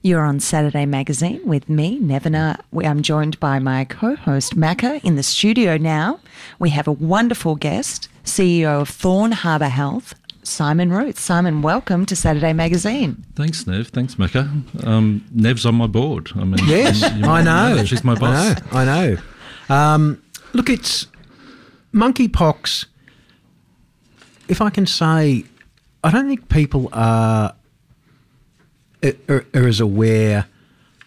You're on Saturday Magazine with me, Nevena. I'm joined by my co host, Macca, in the studio now. We have a wonderful guest, CEO of Thorne Harbour Health, Simon Ruth. Simon, welcome to Saturday Magazine. Thanks, Nev. Thanks, Macca. Um, Nev's on my board. I mean, yes, I know. She's my boss. I know. I know. Um, look, it's monkeypox. If I can say, I don't think people are are, are as aware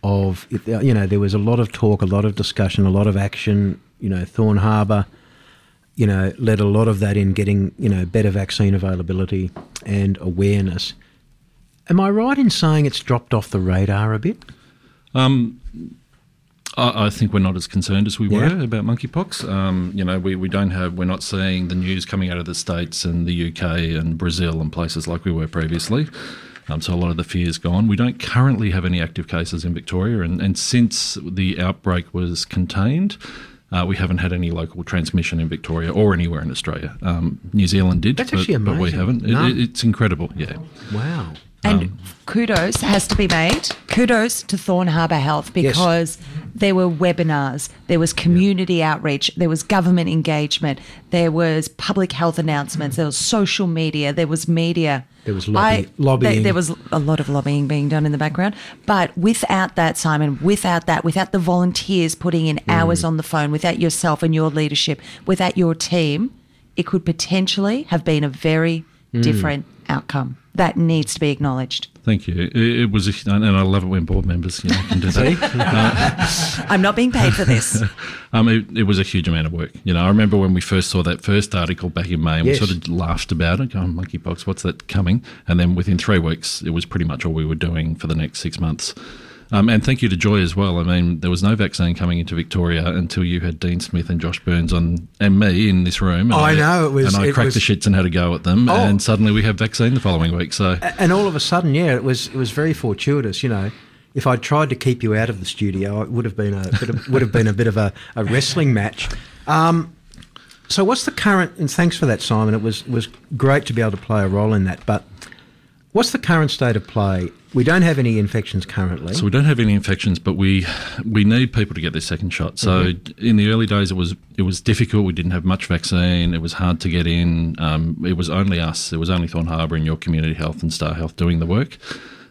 of you know there was a lot of talk, a lot of discussion, a lot of action. You know, Thorne Harbour, you know, led a lot of that in getting you know better vaccine availability and awareness. Am I right in saying it's dropped off the radar a bit? Um, I, I think we're not as concerned as we were yeah. about monkeypox. Um, you know, we, we don't have, we're not seeing the news coming out of the States and the UK and Brazil and places like we were previously. Um, so a lot of the fear is gone. We don't currently have any active cases in Victoria, and, and since the outbreak was contained, uh, we haven't had any local transmission in Victoria or anywhere in Australia. Um, New Zealand did, That's but, actually amazing. but we haven't. It, it, it's incredible, yeah. Wow. And um, kudos has to be made. Kudos to Thorne Harbour Health because yes. there were webinars, there was community yeah. outreach, there was government engagement, there was public health announcements, there was social media, there was media. There was lobby, I, lobbying. There, there was a lot of lobbying being done in the background. But without that, Simon, without that, without the volunteers putting in mm. hours on the phone, without yourself and your leadership, without your team, it could potentially have been a very mm. different outcome that needs to be acknowledged. Thank you. It, it was, a, and I love it when board members you know, can do that. uh, I'm not being paid for this. um, it, it, was a huge amount of work. You know, I remember when we first saw that first article back in May, and yes. we sort of laughed about it, going, "Monkeypox, what's that coming?" And then within three weeks, it was pretty much all we were doing for the next six months. Um, and thank you to Joy as well. I mean, there was no vaccine coming into Victoria until you had Dean Smith and Josh Burns on and me in this room. I, I, know it was. And I cracked was, the shits and had a go at them, oh. and suddenly we have vaccine the following week. So and all of a sudden, yeah, it was it was very fortuitous. You know, if I'd tried to keep you out of the studio, it would have been a of, would have been a bit of a, a wrestling match. Um, so what's the current? And thanks for that, Simon. It was was great to be able to play a role in that, but. What's the current state of play? We don't have any infections currently. So we don't have any infections, but we we need people to get their second shot. So mm-hmm. in the early days, it was it was difficult. We didn't have much vaccine. It was hard to get in. Um, it was only us. It was only Thorne Harbour and your community health and Star Health doing the work.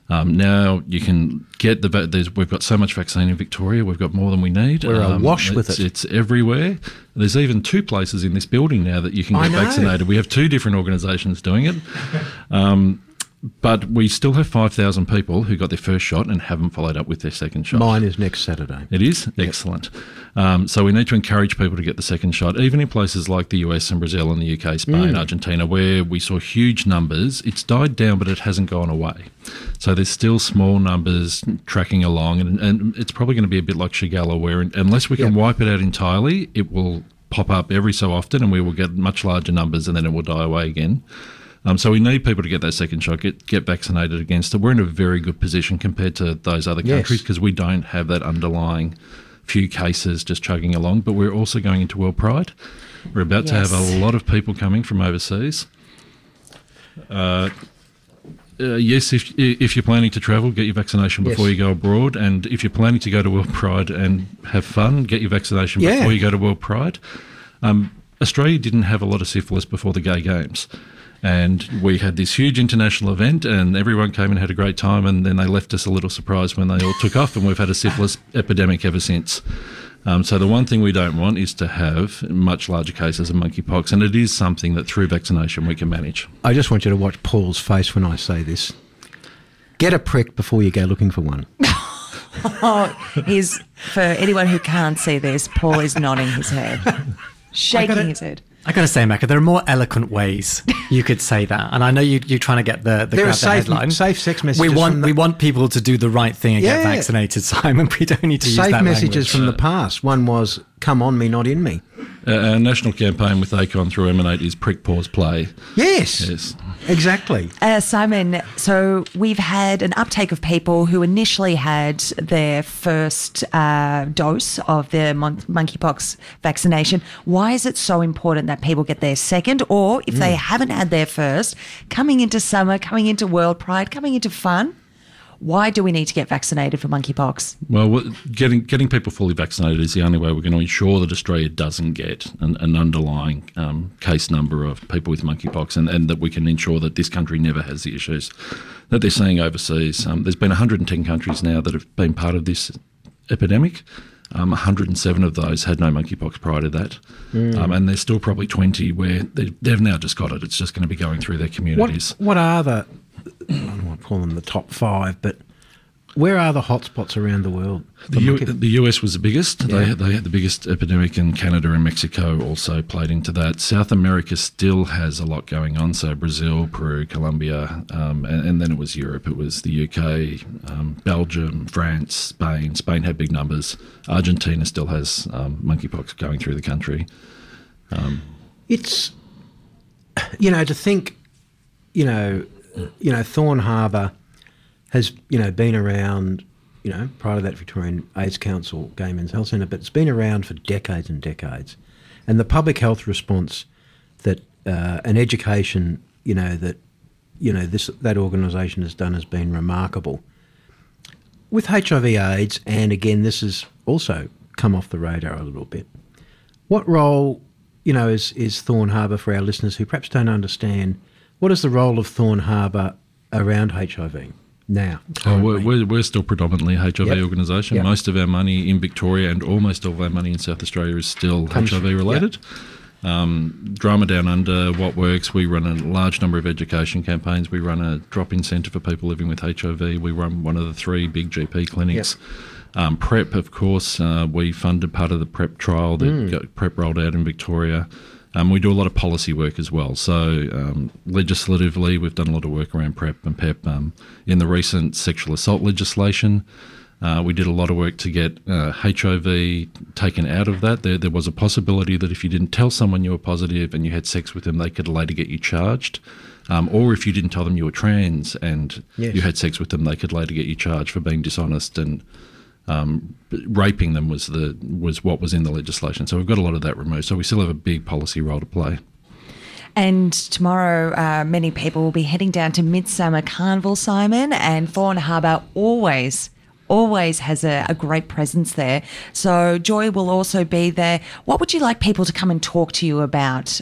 Um, now you can get the. we've got so much vaccine in Victoria. We've got more than we need. We're um, awash with it. It's everywhere. There's even two places in this building now that you can get vaccinated. We have two different organisations doing it. Um, but we still have 5,000 people who got their first shot and haven't followed up with their second shot. Mine is next Saturday. It is? Yep. Excellent. Um, so we need to encourage people to get the second shot, even in places like the US and Brazil and the UK, Spain, mm. Argentina, where we saw huge numbers. It's died down, but it hasn't gone away. So there's still small numbers tracking along, and, and it's probably going to be a bit like Shigella, where unless we can yep. wipe it out entirely, it will pop up every so often and we will get much larger numbers and then it will die away again. Um, so we need people to get that second shot, get get vaccinated against it. We're in a very good position compared to those other countries because yes. we don't have that underlying few cases just chugging along. But we're also going into World Pride. We're about yes. to have a lot of people coming from overseas. Uh, uh, yes, if if you're planning to travel, get your vaccination before yes. you go abroad, and if you're planning to go to World Pride and have fun, get your vaccination yeah. before you go to World Pride. Um, Australia didn't have a lot of syphilis before the Gay Games. And we had this huge international event, and everyone came and had a great time. And then they left us a little surprised when they all took off, and we've had a syphilis epidemic ever since. Um, so the one thing we don't want is to have much larger cases of monkeypox, and it is something that through vaccination we can manage. I just want you to watch Paul's face when I say this. Get a prick before you go looking for one. oh, he's for anyone who can't see this. Paul is nodding his head, shaking gotta, his head. I gotta say, Macca, there are more eloquent ways you could say that, and I know you, you're trying to get the the, There are grab the safe- headline. safe sex We want the- we want people to do the right thing and get vaccinated, Simon. We don't need to use Safe that messages language. from the past. One was, come on me, not in me. Uh, our national campaign with ACON through Emen8 is prick, pause, play. Yes. Yes. Exactly. Uh, Simon, so we've had an uptake of people who initially had their first uh, dose of the mon- monkeypox vaccination. Why is it so important that people get their second, or if they haven't had their first, coming into summer, coming into World Pride, coming into fun? Why do we need to get vaccinated for monkeypox? Well, getting getting people fully vaccinated is the only way we're going to ensure that Australia doesn't get an, an underlying um, case number of people with monkeypox, and, and that we can ensure that this country never has the issues that they're seeing overseas. Um, there's been 110 countries now that have been part of this epidemic. Um, 107 of those had no monkeypox prior to that, um, and there's still probably 20 where they, they've now just got it. It's just going to be going through their What, communities. what are the, I don't want to call them the top five, but where are the hotspots around the world? The, U- the US was the biggest. Yeah. They, they had the biggest epidemic, and Canada and Mexico also played into that. South America still has a lot going on. So Brazil, Peru, Colombia, um, and, and then it was Europe. It was the UK, um, Belgium, France, Spain. Spain had big numbers. Argentina still has um, monkeypox going through the country. it's, you know, to think, you know, you know, Thorne Harbour has, you know, been around, you know, prior to that Victorian AIDS Council Gay Men's Health Centre, but it's been around for decades and decades. And the public health response that, uh, and education, you know, that, you know, this, that organisation has done has been remarkable. With HIV AIDS, and again, this has also come off the radar a little bit. What role, you know, is, is Thorne Harbour for our listeners who perhaps don't understand? What is the role of Thorne Harbour around HIV now? Oh, we're, we're, we're still predominantly a HIV Yep. organisation. Yep. Most of our money in Victoria and almost all of our money in South Australia is still HIV related. Um, Drama Down Under, What Works, we run a large number of education campaigns. We run a drop in centre for people living with HIV. We run one of the three big GP clinics. Um, PrEP, of course, uh, we funded part of the PrEP trial that Hmm. got PrEP rolled out in Victoria. Um, we do a lot of policy work as well. So, um, legislatively, we've done a lot of work around PrEP and PEP. Um, in the recent sexual assault legislation, uh, we did a lot of work to get uh, HIV taken out of that. There, there was a possibility that if you didn't tell someone you were positive and you had sex with them, they could later get you charged. Um, or if you didn't tell them you were trans and Yes. you had sex with them, they could later get you charged for being dishonest and um, raping them was the was what was in the legislation. So we've got a lot of that removed. So we still have a big policy role to play. And tomorrow, uh, many people will be heading down to Midsummer Carnival, Simon, and Thorne Harbour always. Always has a, a great presence there. So, Joy will also be there. What would you like people to come and talk to you about?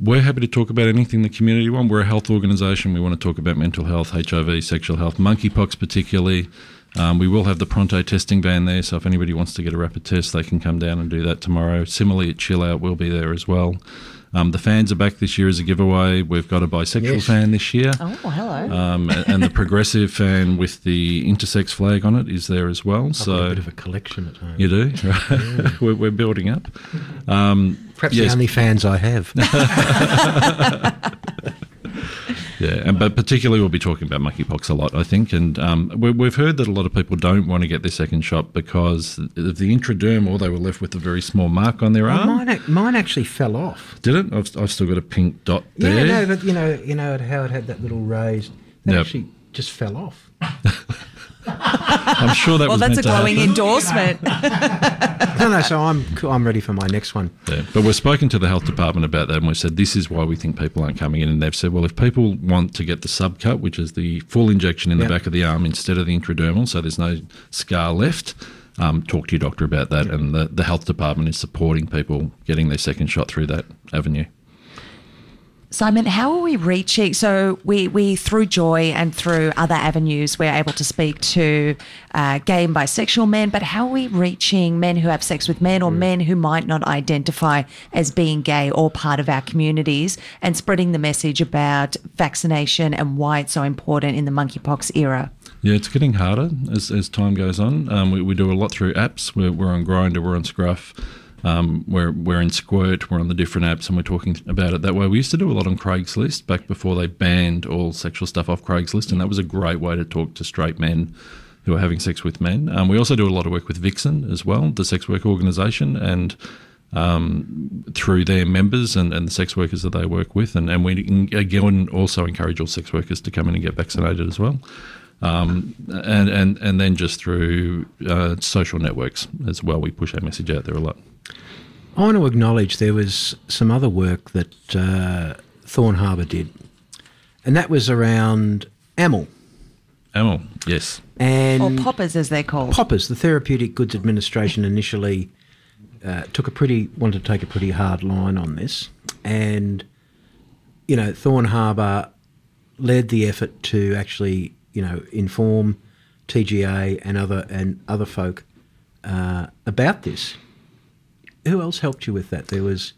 We're happy to talk about anything the community want. We're a health organisation. We want to talk about mental health, HIV, sexual health, monkeypox particularly. Um, we will have the pronto testing van there, so if anybody wants to get a rapid test, they can come down and do that tomorrow. Similarly, at Chill Out, we'll be there as well. Um, the fans are back this year as a giveaway. We've got a bisexual Yes. fan this year. Oh, hello. Um, a- and the progressive fan with the intersex flag on it is there as well. I've got a so bit of a collection at home. you do. Right? we're, we're building up. Um, Perhaps yes. the only fans I have. Yeah, and but particularly we'll be talking about monkeypox a lot, I think, and um, we, we've heard that a lot of people don't want to get their second shot because of the intradermal. They were left with a very small mark on their Well, arm. mine, mine actually fell off. Did it? I've, I've still got a pink dot there. Yeah, no, but you know, you know how it had that little raised. That Yep. actually just fell off. I'm sure that well, was that's a glowing endorsement. no, no. So I'm I'm ready for my next one. Yeah, but we've spoken to the health department about that, and we've said this is why we think people aren't coming in. And they've said, well, if people want to get the subcut, which is the full injection in Yep. the back of the arm instead of the intradermal, so there's no scar left, um, talk to your doctor about that. And the, the health department is supporting people getting their second shot through that avenue. Simon, how are we reaching? So we, we through Joy and through other avenues, we're able to speak to uh, gay and bisexual men. But how are we reaching men who have sex with men or men who might not identify as being gay or part of our communities, and spreading the message about vaccination and why it's so important in the monkeypox era? Yeah, it's getting harder as, as time goes on. Um, we, we do a lot through apps. We're, we're on Grindr, we're on Scruff. Um, we're, we're in Squirt, we're on the different apps, and we're talking about it that way. We used to do a lot on Craigslist back before they banned all sexual stuff off Craigslist, and that was a great way to talk to straight men who are having sex with men. Um, we also do a lot of work with Vixen as well, the sex work organisation, and um, through their members and, and the sex workers that they work with. And, and we again also encourage all sex workers to come in and get vaccinated as well. Um, and, and, and then just through uh, social networks as well, we push our message out there a lot. I want to acknowledge there was some other work that uh, Thorne Harbour did, and that was around amyl amyl, yes. and Or poppers, as they're called. Poppers. The Therapeutic Goods Administration initially uh, took a pretty wanted to take a pretty hard line on this, and you know Thorne Harbour led the effort to actually you know inform TGA and other and other folk uh, about this. Who else helped you with that? There was,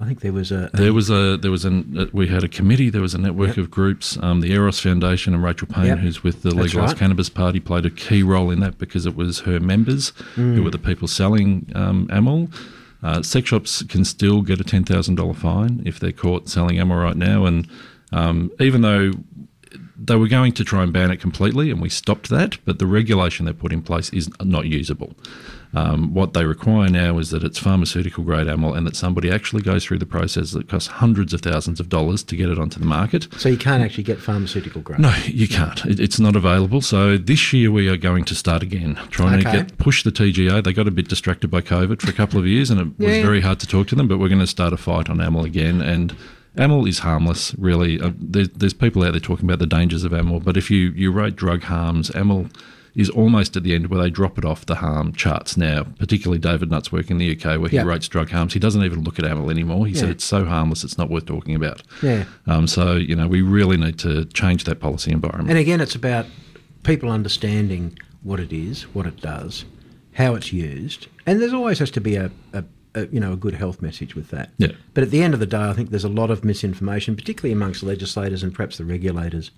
I think there was a, a There was a there was an uh, we had a committee. There was a network of groups. Um, the Eros Foundation and Rachel Payne, Yep. who's with the That's Legalised right. Cannabis Party, played a key role in that because it was her members who were the people selling um, amyl. Uh, sex shops can still get a ten thousand dollar fine if they're caught selling amyl right now, and um, even though they were going to try and ban it completely, and we stopped that. But the regulation they put in place is not usable. Um, what they require now is that it's pharmaceutical grade amyl, and that somebody actually goes through the process that costs hundreds of thousands of dollars to get it onto the market. so you can't actually get pharmaceutical grade. No, you can't. It, it's not available. So this year we are going to start again, trying Okay. to get push the TGA. They got a bit distracted by COVID for a couple of years, and it was very hard to talk to them. But we're going to start a fight on amyl again, and amyl is harmless. Really, uh, there's, there's people out there talking about the dangers of amyl, but if you you rate drug harms, amyl is almost at the end where they drop it off the harm charts now. Particularly David Nutt's work in the UK, where he Yeah. rates drug harms. He doesn't even look at amyl anymore. He said it's so harmless, it's not worth talking about. Yeah. Um, so you know, we really need to change that policy environment. And again, it's about people understanding what it is, what it does, how it's used, and there's always has to be a, a, a you know a good health message with that. Yeah. But at the end of the day, I think there's a lot of misinformation, particularly amongst legislators and perhaps the regulators,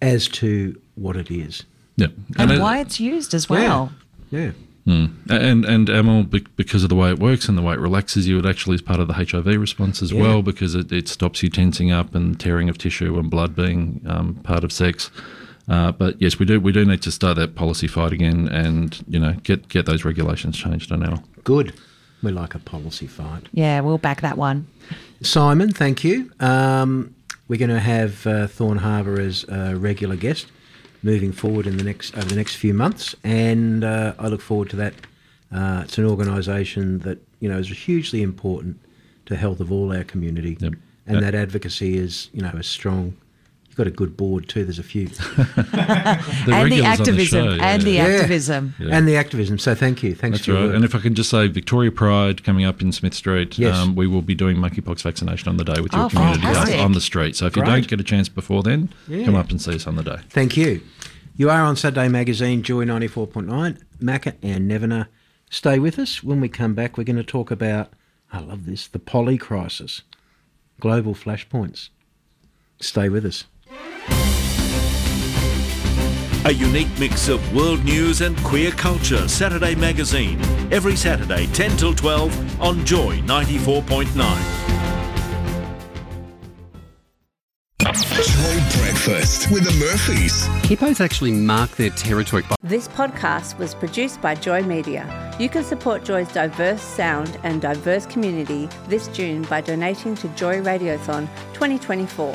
as to what it is. Yeah, and it- why it's used as well. Yeah. and and amyl because of the way it works and the way it relaxes you, it actually is part of the HIV response as Yeah. well because it, it stops you tensing up and tearing of tissue and blood being um, part of sex. Uh, but yes, we do we do need to start that policy fight again and you know get get those regulations changed on amyl. Good. We like a policy fight. Yeah, we'll back that one. Simon, thank you. Um, we're going to have uh, Thorne Harbour as a regular guest moving forward in the next over the next few months, and uh, I look forward to that. Uh, it's an organisation that you know is hugely important to the health of all our community, Yep. and Uh, that advocacy is you know is strong. You've got a good board too. There's a few, The and the regulars on activism. show, and the yeah. Yeah. activism. Yeah. and the activism. So thank you. Thanks That's for right. work. And if I can just say, Victoria Pride coming up in Smith Street, Yes. um, we will be doing monkeypox vaccination on the day with your Oh, community fantastic. on the street. So if you Great. don't get a chance before then, Yeah. come up and see us on the day. Thank you. You are on Saturday Magazine, Joy 94.9, Macca and Nevena. Stay with us. When we come back, we're going to talk about, I love this, the poly crisis, global flashpoints. Stay with us. A unique mix of world news and queer culture. Saturday Magazine. Every Saturday, 10 till 12 on Joy 94.9. Joy Breakfast with the Murphys. Hippos actually mark their territory by This podcast was produced by Joy Media. You can support Joy's diverse sound and diverse community this June by donating to Joy Radiothon 2024.